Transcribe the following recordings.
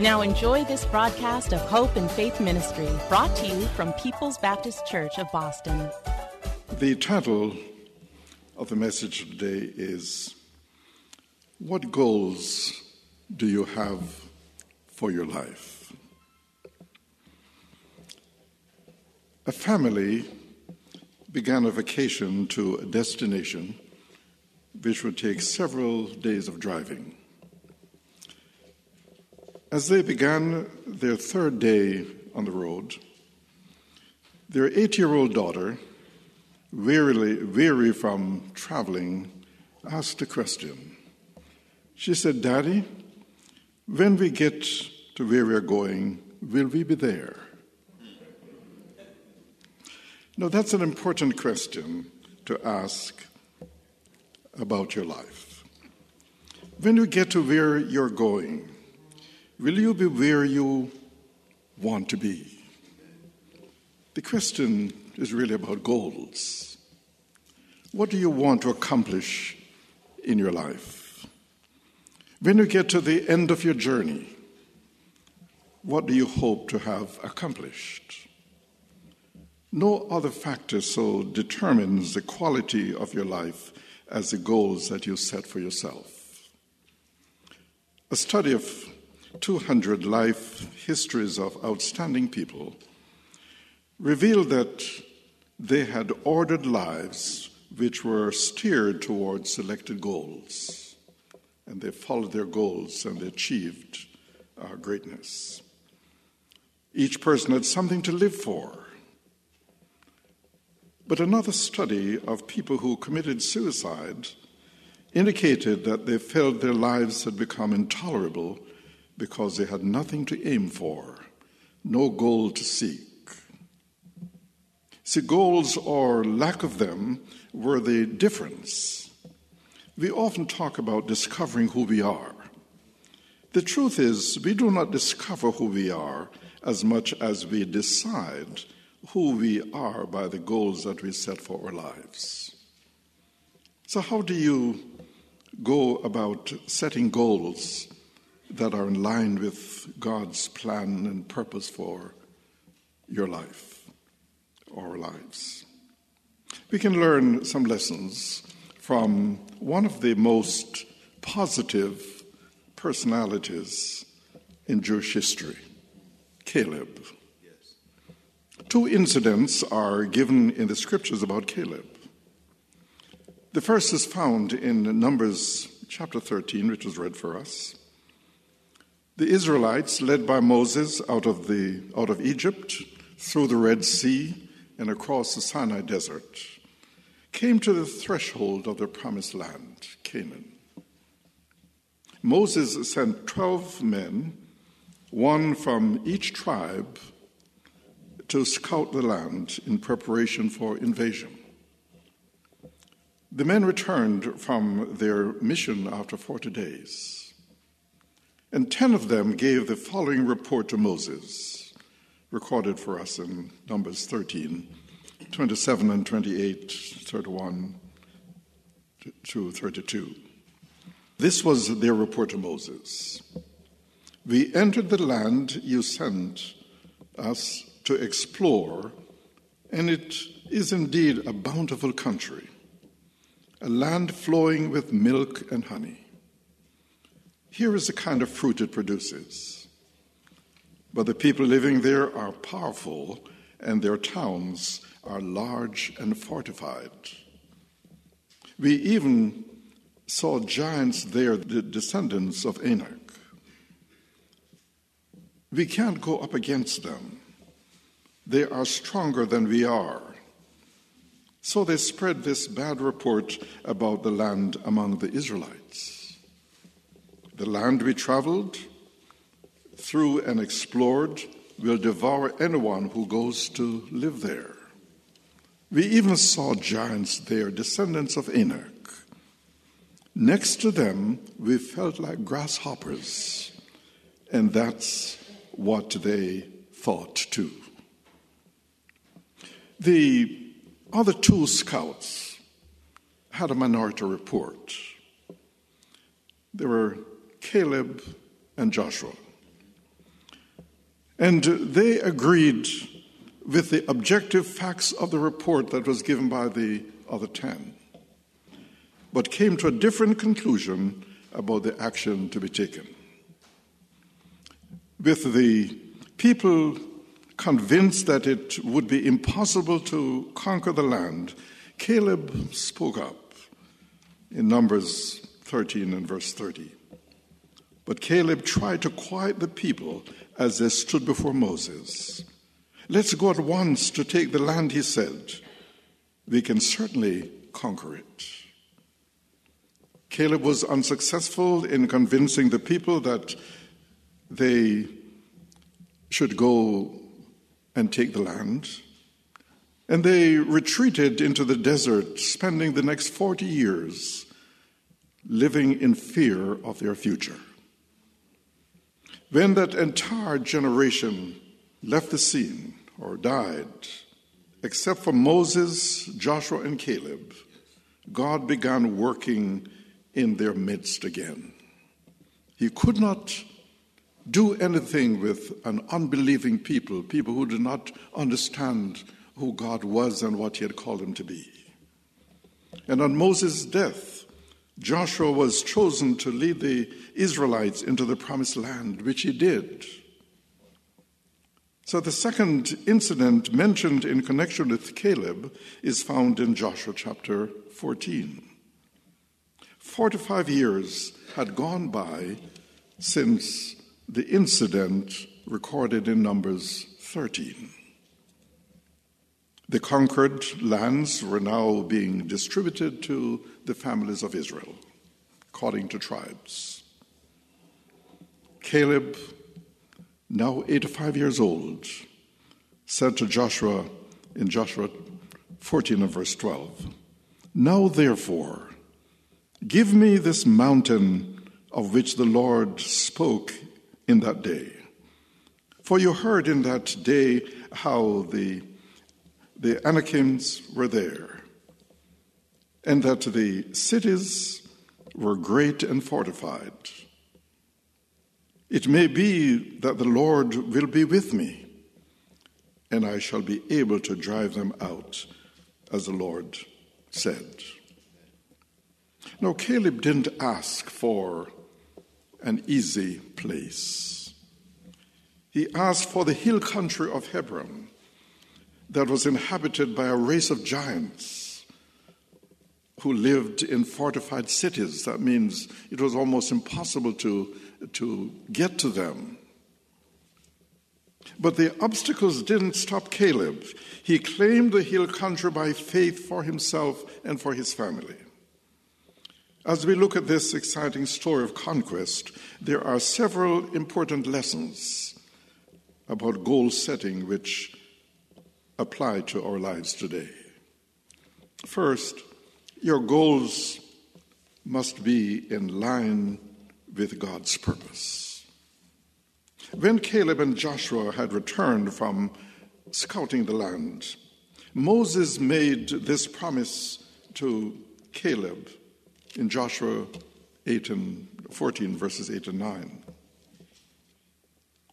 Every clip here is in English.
Now enjoy this broadcast of Hope and Faith Ministry, brought to you from People's Baptist Church of Boston. The title of the message today is What Goals Do You Have for Your Life? A family began a vacation to a destination which would take several days of driving. As they began their third day on the road, their eight year old daughter, wearily, weary from traveling, asked a question. She said, Daddy, when we get to where we're going, will we be there? Now, that's an important question to ask about your life. When you get to where you're going, will you be where you want to be? The question is really about goals. What do you want to accomplish in your life? When you get to the end of your journey, what do you hope to have accomplished? No other factor so determines the quality of your life as the goals that you set for yourself. A study of 200 life histories of outstanding people revealed that they had ordered lives which were steered towards selected goals, and they followed their goals and they achieved uh, greatness. Each person had something to live for. But another study of people who committed suicide indicated that they felt their lives had become intolerable because they had nothing to aim for, no goal to seek. See, goals or lack of them were the difference. We often talk about discovering who we are. The truth is, we do not discover who we are as much as we decide who we are by the goals that we set for our lives. So, how do you go about setting goals that are in line with God's plan and purpose for your life, or our lives? We can learn some lessons from one of the most positive personalities in Jewish history, Caleb. Two incidents are given in the scriptures about Caleb. The first is found in Numbers chapter 13, which was read for us. The Israelites, led by Moses out of, the, out of Egypt, through the Red Sea, and across the Sinai desert, came to the threshold of their promised land, Canaan. Moses sent 12 men, one from each tribe, to scout the land in preparation for invasion. The men returned from their mission after 40 days, and 10 of them gave the following report to Moses, recorded for us in Numbers 13 27 and 28, 31 to 32. This was their report to Moses. We entered the land you sent us to explore, and it is indeed a bountiful country, a land flowing with milk and honey. Here is the kind of fruit it produces but the people living there are powerful, and their towns are large and fortified. We even saw giants there, the descendants of Enoch. We can't go up against them. They are stronger than we are. So they spread this bad report about the land among the Israelites. The land we traveled through and explored will devour anyone who goes to live there. We even saw giants there, descendants of Enoch. Next to them, we felt like grasshoppers, and that's what they thought too. The other two scouts had a minority report. There were Caleb and Joshua. And they agreed with the objective facts of the report that was given by the other 10, but came to a different conclusion about the action to be taken. With the people convinced that it would be impossible to conquer the land, Caleb spoke up in Numbers 13 and verse 30. But Caleb tried to quiet the people as they stood before Moses. Let's go at once to take the land, he said. We can certainly conquer it. Caleb was unsuccessful in convincing the people that they should go and take the land. And they retreated into the desert, spending the next 40 years living in fear of their future. When that entire generation left the scene or died, except for Moses, Joshua, and Caleb, God began working in their midst again. He could not do anything with an unbelieving people, people who did not understand who God was and what He had called Him to be. And on Moses' death, Joshua was chosen to lead the Israelites into the promised land, which he did. So the second incident mentioned in connection with Caleb is found in Joshua chapter 14. Four to five years had gone by since the incident recorded in Numbers 13. The conquered lands were now being distributed to the families of Israel, according to tribes. Caleb, now 85 years old, said to Joshua in Joshua 14 and verse 12, Now therefore, give me this mountain of which the Lord spoke in that day. For you heard in that day how the the Anakims were there, and that the cities were great and fortified. It may be that the Lord will be with me, and I shall be able to drive them out, as the Lord said. Now, Caleb didn't ask for an easy place. He asked for the hill country of Hebron that was inhabited by a race of giants who lived in fortified cities. That means it was almost impossible to, to get to them. But the obstacles didn't stop Caleb. He claimed the hill country by faith for himself and for his family. As we look at this exciting story of conquest, there are several important lessons about goal setting which apply to our lives today. First, your goals must be in line with God's purpose. When Caleb and Joshua had returned from scouting the land, Moses made this promise to Caleb in Joshua 8 and 14, verses 8 and 9.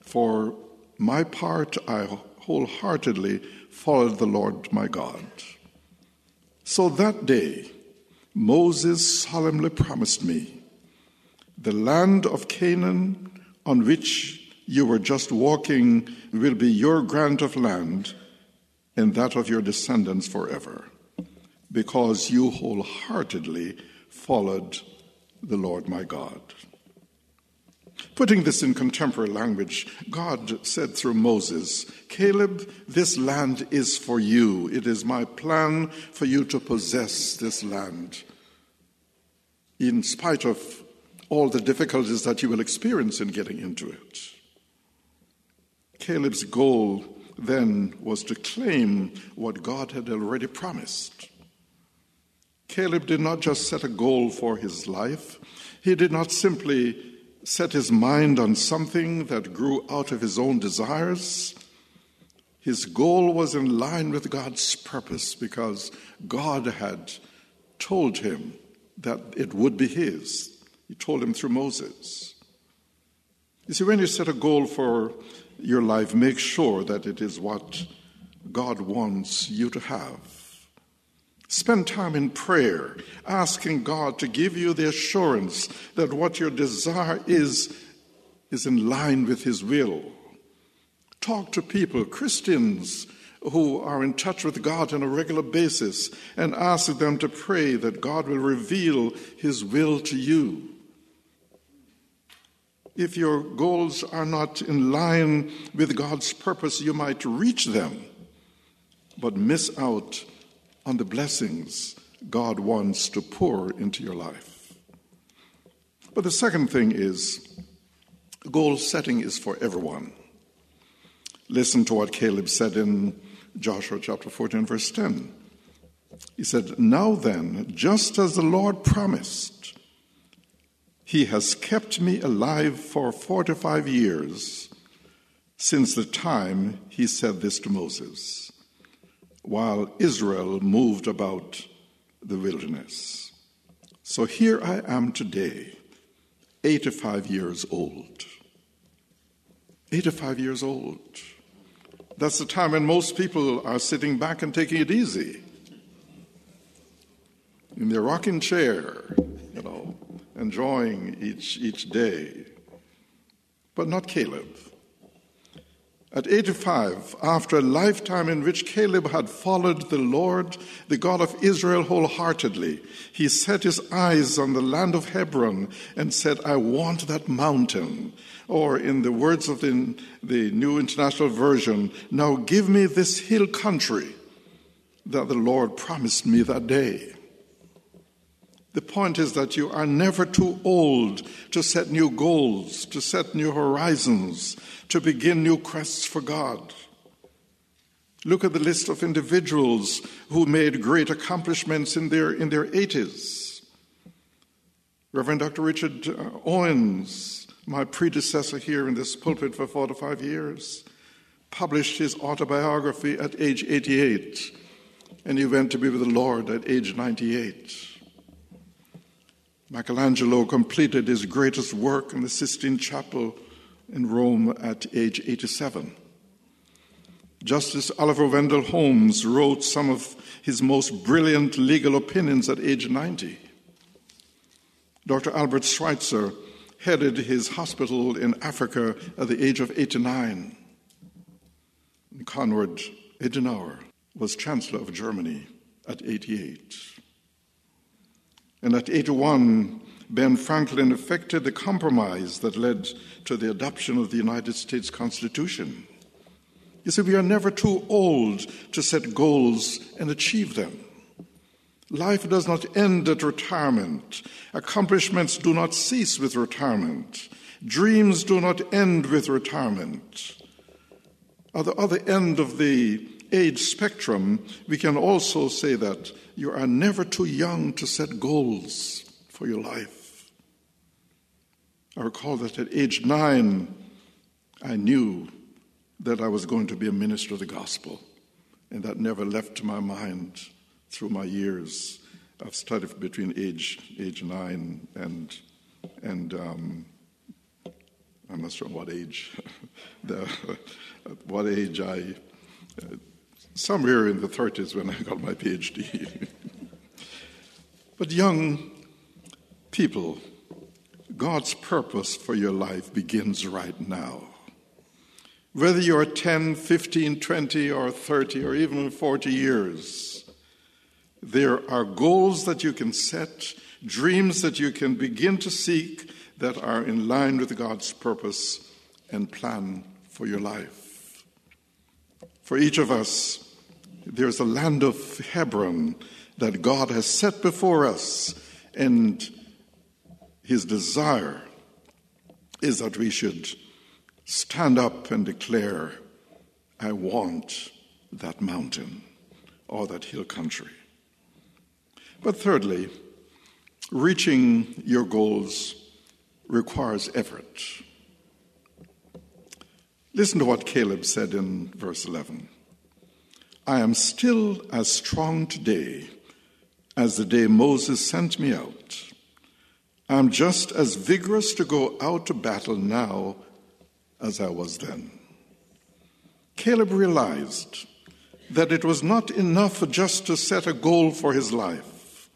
For my part, I wholeheartedly followed the Lord my God. So that day, Moses solemnly promised me the land of Canaan on which you were just walking will be your grant of land and that of your descendants forever, because you wholeheartedly followed the Lord my God. Putting this in contemporary language, God said through Moses, Caleb, this land is for you. It is my plan for you to possess this land. In spite of all the difficulties that you will experience in getting into it. Caleb's goal then was to claim what God had already promised. Caleb did not just set a goal for his life, he did not simply set his mind on something that grew out of his own desires. His goal was in line with God's purpose because God had told him that it would be his. He told him through Moses. You see, when you set a goal for your life, make sure that it is what God wants you to have. Spend time in prayer, asking God to give you the assurance that what your desire is, is in line with His will. Talk to people, Christians who are in touch with God on a regular basis, and ask them to pray that God will reveal His will to you. If your goals are not in line with God's purpose, you might reach them, but miss out on the blessings God wants to pour into your life. But the second thing is goal setting is for everyone. Listen to what Caleb said in Joshua chapter 14, verse 10. He said, Now then, just as the Lord promised, he has kept me alive for 45 years since the time he said this to Moses while Israel moved about the wilderness. So here I am today, 85 years old. 85 years old. That's the time when most people are sitting back and taking it easy in their rocking chair, you know, enjoying each, each day. But not Caleb. At 85, after a lifetime in which Caleb had followed the Lord, the God of Israel, wholeheartedly, he set his eyes on the land of Hebron and said, I want that mountain. Or, in the words of the, the New International Version, now give me this hill country that the Lord promised me that day. The point is that you are never too old to set new goals, to set new horizons, to begin new quests for God. Look at the list of individuals who made great accomplishments in their, in their 80s. Reverend Dr. Richard uh, Owens, my predecessor here in this pulpit for four to five years, published his autobiography at age 88, and he went to be with the Lord at age 98. Michelangelo completed his greatest work in the Sistine Chapel in Rome at age 87. Justice Oliver Wendell Holmes wrote some of his most brilliant legal opinions at age 90. Dr. Albert Schweitzer headed his hospital in Africa at the age of 89. And Konrad Adenauer was Chancellor of Germany at 88. And at 81, Ben Franklin effected the compromise that led to the adoption of the United States Constitution. You see, we are never too old to set goals and achieve them. Life does not end at retirement. Accomplishments do not cease with retirement. Dreams do not end with retirement. At the other end of the age spectrum, we can also say that you are never too young to set goals for your life. I recall that at age nine, I knew that I was going to be a minister of the gospel, and that never left my mind through my years. I've studied between age age nine and and um, I'm not sure what age. the, what age I uh, somewhere in the 30s when I got my PhD. but young people God's purpose for your life begins right now. Whether you're 10, 15, 20, or 30, or even 40 years, there are goals that you can set, dreams that you can begin to seek that are in line with God's purpose and plan for your life. For each of us, there's a land of Hebron that God has set before us, and His desire is that we should stand up and declare, I want that mountain or that hill country. But thirdly, reaching your goals requires effort. Listen to what Caleb said in verse 11 I am still as strong today as the day Moses sent me out. I am just as vigorous to go out to battle now as I was then. Caleb realized that it was not enough just to set a goal for his life,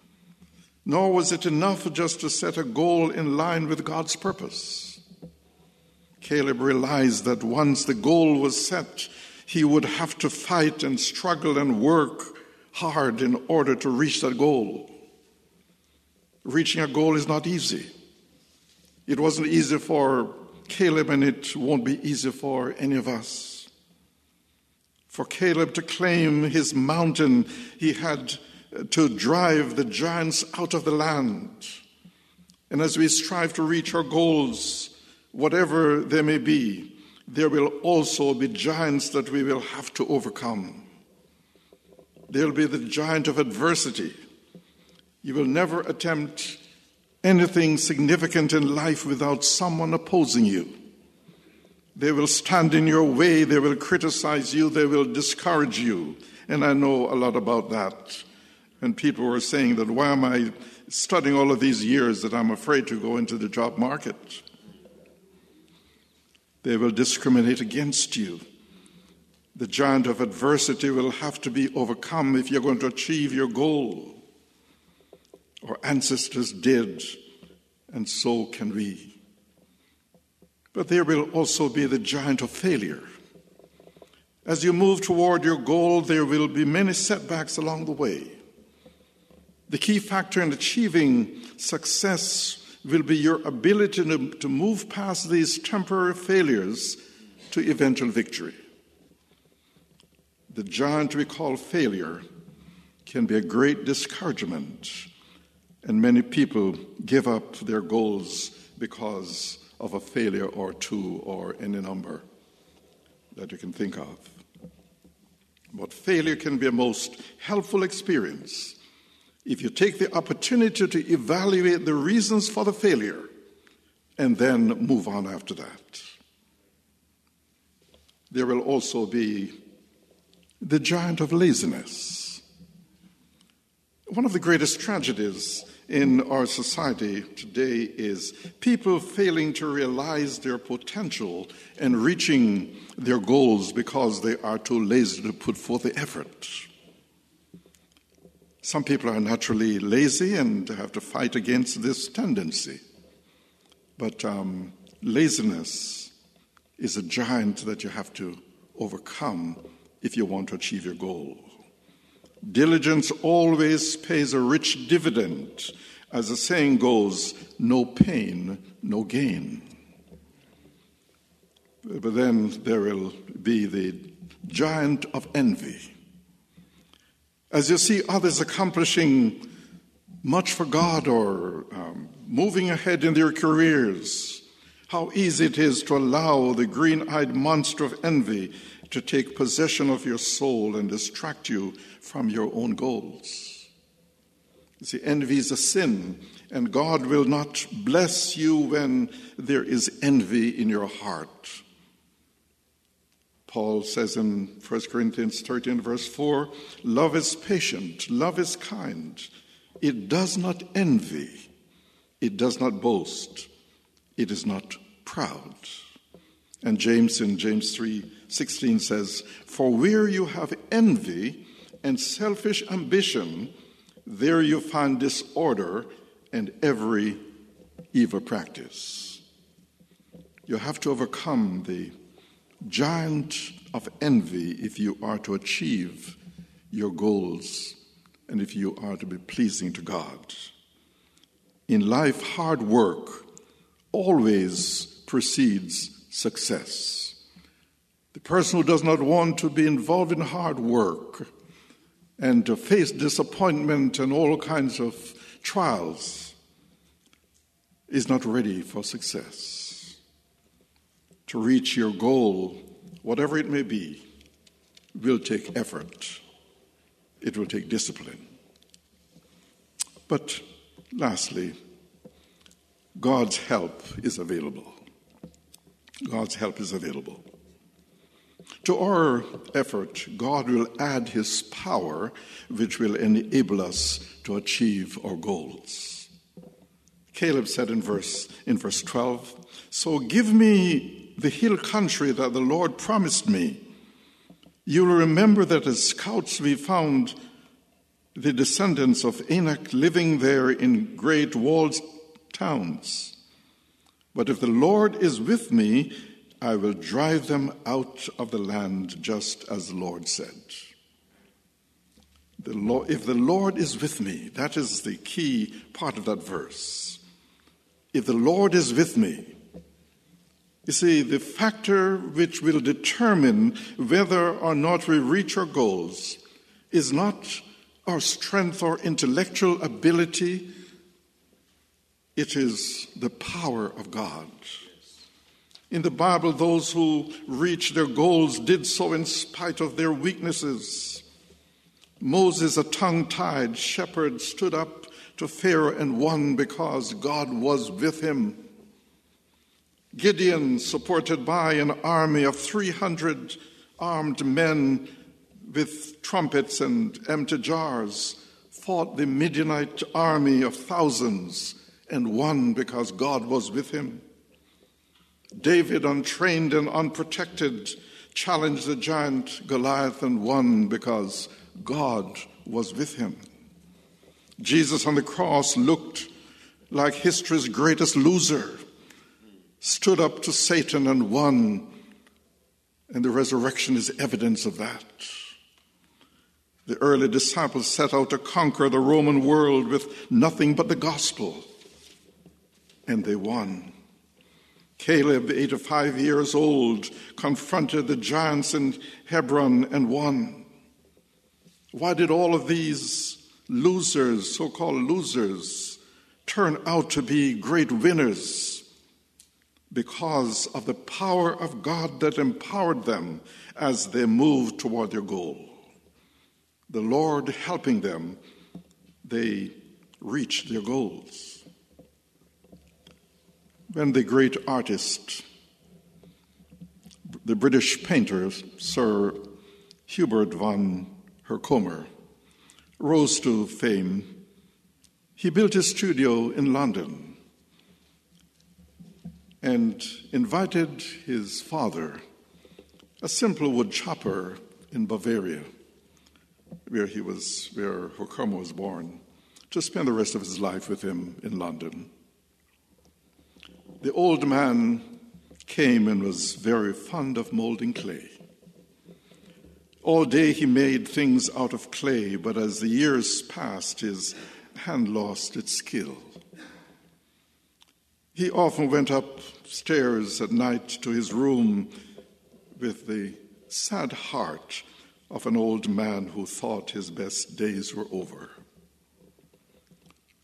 nor was it enough just to set a goal in line with God's purpose. Caleb realized that once the goal was set, he would have to fight and struggle and work hard in order to reach that goal. Reaching a goal is not easy. It wasn't easy for Caleb, and it won't be easy for any of us. For Caleb to claim his mountain, he had to drive the giants out of the land. And as we strive to reach our goals, whatever they may be, there will also be giants that we will have to overcome. There'll be the giant of adversity. You will never attempt anything significant in life without someone opposing you. They will stand in your way, they will criticize you, they will discourage you. And I know a lot about that. And people were saying that why am I studying all of these years that I'm afraid to go into the job market? They will discriminate against you. The giant of adversity will have to be overcome if you're going to achieve your goal. Our ancestors did, and so can we. But there will also be the giant of failure. As you move toward your goal, there will be many setbacks along the way. The key factor in achieving success will be your ability to, move past these temporary failures to eventual victory. The giant we call failure can be a great discouragement, and many people give up their goals because of a failure or two or any number that you can think of. But failure can be a most helpful experience if you take the opportunity to evaluate the reasons for the failure and then move on after that. There will also be the giant of laziness. One of the greatest tragedies in our society today is people failing to realize their potential and reaching their goals because they are too lazy to put forth the effort. Some people are naturally lazy and have to fight against this tendency. But um, laziness is a giant that you have to overcome if you want to achieve your goal. Diligence always pays a rich dividend. As the saying goes, no pain, no gain. But then there will be the giant of envy. As you see others accomplishing much for God or um, moving ahead in their careers, how easy it is to allow the green eyed monster of envy to take possession of your soul and distract you from your own goals. You see, envy is a sin, and God will not bless you when there is envy in your heart. Paul says in 1 Corinthians 13, verse 4 love is patient, love is kind. It does not envy, it does not boast, it is not proud. And James in James 3 16 says, For where you have envy and selfish ambition, there you find disorder and every evil practice. You have to overcome the giant of envy if you are to achieve your goals and if you are to be pleasing to God. In life, hard work always precedes success. The person who does not want to be involved in hard work and to face disappointment and all kinds of trials is not ready for success. To reach your goal, whatever it may be, will take effort, it will take discipline. But lastly, God's help is available. God's help is available. To our effort, God will add His power, which will enable us to achieve our goals. Caleb said in verse, in verse 12, So give me the hill country that the Lord promised me. You will remember that as scouts we found the descendants of Enoch living there in great walled towns. But if the Lord is with me, I will drive them out of the land just as the Lord said. The Lord, if the Lord is with me, that is the key part of that verse. If the Lord is with me, you see, the factor which will determine whether or not we reach our goals is not our strength or intellectual ability, it is the power of God. In the Bible, those who reached their goals did so in spite of their weaknesses. Moses, a tongue tied shepherd, stood up to Pharaoh and won because God was with him. Gideon, supported by an army of 300 armed men with trumpets and empty jars, fought the Midianite army of thousands and won because God was with him. David, untrained and unprotected, challenged the giant Goliath and won because God was with him. Jesus on the cross looked like history's greatest loser, stood up to Satan and won, and the resurrection is evidence of that. The early disciples set out to conquer the Roman world with nothing but the gospel, and they won. Caleb, 85 years old, confronted the giants in Hebron and won. Why did all of these losers, so called losers, turn out to be great winners? Because of the power of God that empowered them as they moved toward their goal. The Lord helping them, they reached their goals. When the great artist, the British painter Sir Hubert von Herkomer, rose to fame, he built his studio in London and invited his father, a simple wood chopper in Bavaria, where he was, where Herkomer was born, to spend the rest of his life with him in London the old man came and was very fond of molding clay. All day he made things out of clay, but as the years passed, his hand lost its skill. He often went upstairs at night to his room with the sad heart of an old man who thought his best days were over.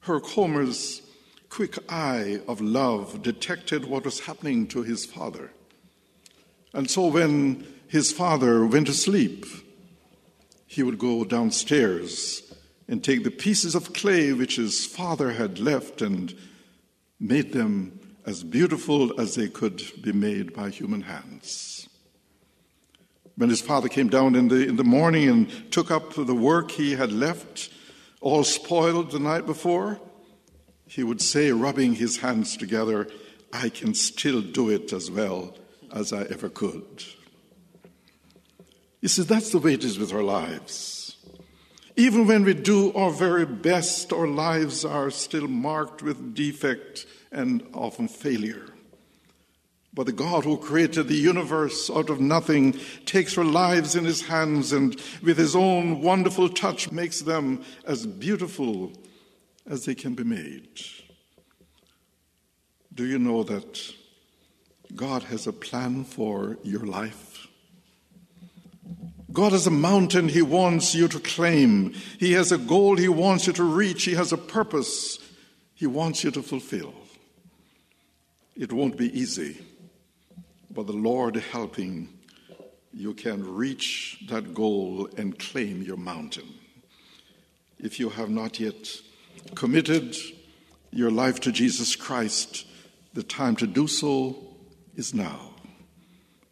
Herkomer's quick eye of love detected what was happening to his father. And so when his father went to sleep, he would go downstairs and take the pieces of clay which his father had left and made them as beautiful as they could be made by human hands. When his father came down in the, in the morning and took up the work he had left, all spoiled the night before, he would say, rubbing his hands together, I can still do it as well as I ever could. He says, that's the way it is with our lives. Even when we do our very best, our lives are still marked with defect and often failure. But the God who created the universe out of nothing takes our lives in his hands and with his own wonderful touch makes them as beautiful as they can be made. Do you know that God has a plan for your life? God has a mountain He wants you to claim. He has a goal He wants you to reach. He has a purpose He wants you to fulfill. It won't be easy but the Lord helping, you can reach that goal and claim your mountain. If you have not yet committed your life to Jesus Christ, the time to do so is now.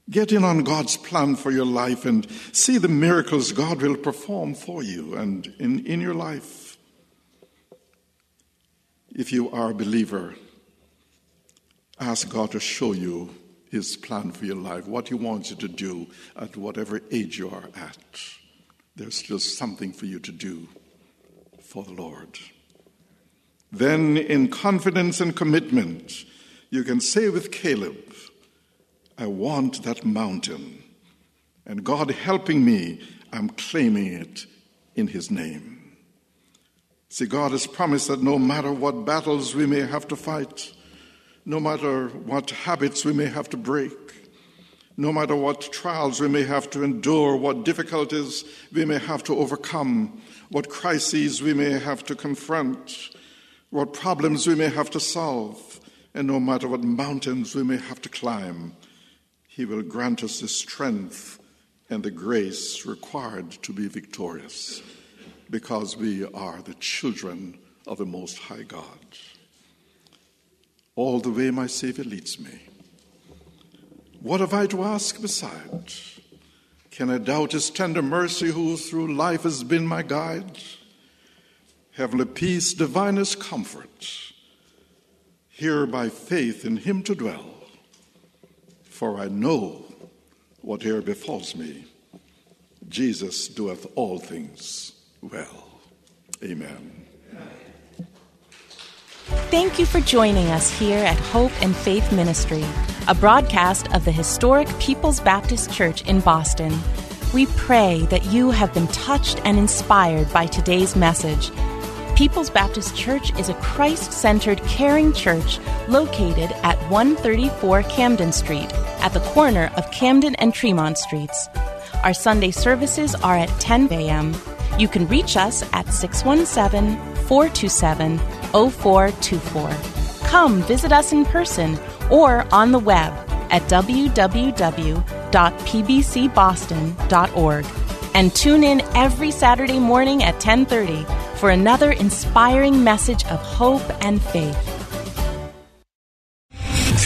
Get in on God's plan for your life and see the miracles God will perform for you and in, in your life. If you are a believer, ask God to show you his plan for your life, what He wants you to do at whatever age you are at. There's still something for you to do for the Lord. Then, in confidence and commitment, you can say with Caleb, I want that mountain. And God helping me, I'm claiming it in His name. See, God has promised that no matter what battles we may have to fight, no matter what habits we may have to break, no matter what trials we may have to endure, what difficulties we may have to overcome, what crises we may have to confront, what problems we may have to solve, and no matter what mountains we may have to climb, He will grant us the strength and the grace required to be victorious because we are the children of the Most High God all the way my Savior leads me. What have I to ask beside? Can I doubt His tender mercy, who through life has been my guide? Heavenly peace, divinest comfort, here by faith in Him to dwell. For I know whate'er befalls me, Jesus doeth all things well. Amen. Thank you for joining us here at Hope and Faith Ministry, a broadcast of the historic People's Baptist Church in Boston. We pray that you have been touched and inspired by today's message. People's Baptist Church is a Christ centered, caring church located at 134 Camden Street, at the corner of Camden and Tremont Streets. Our Sunday services are at 10 a.m. You can reach us at 617 427 0424. Come visit us in person or on the web at www.pbcboston.org and tune in every Saturday morning at 10:30 for another inspiring message of hope and faith.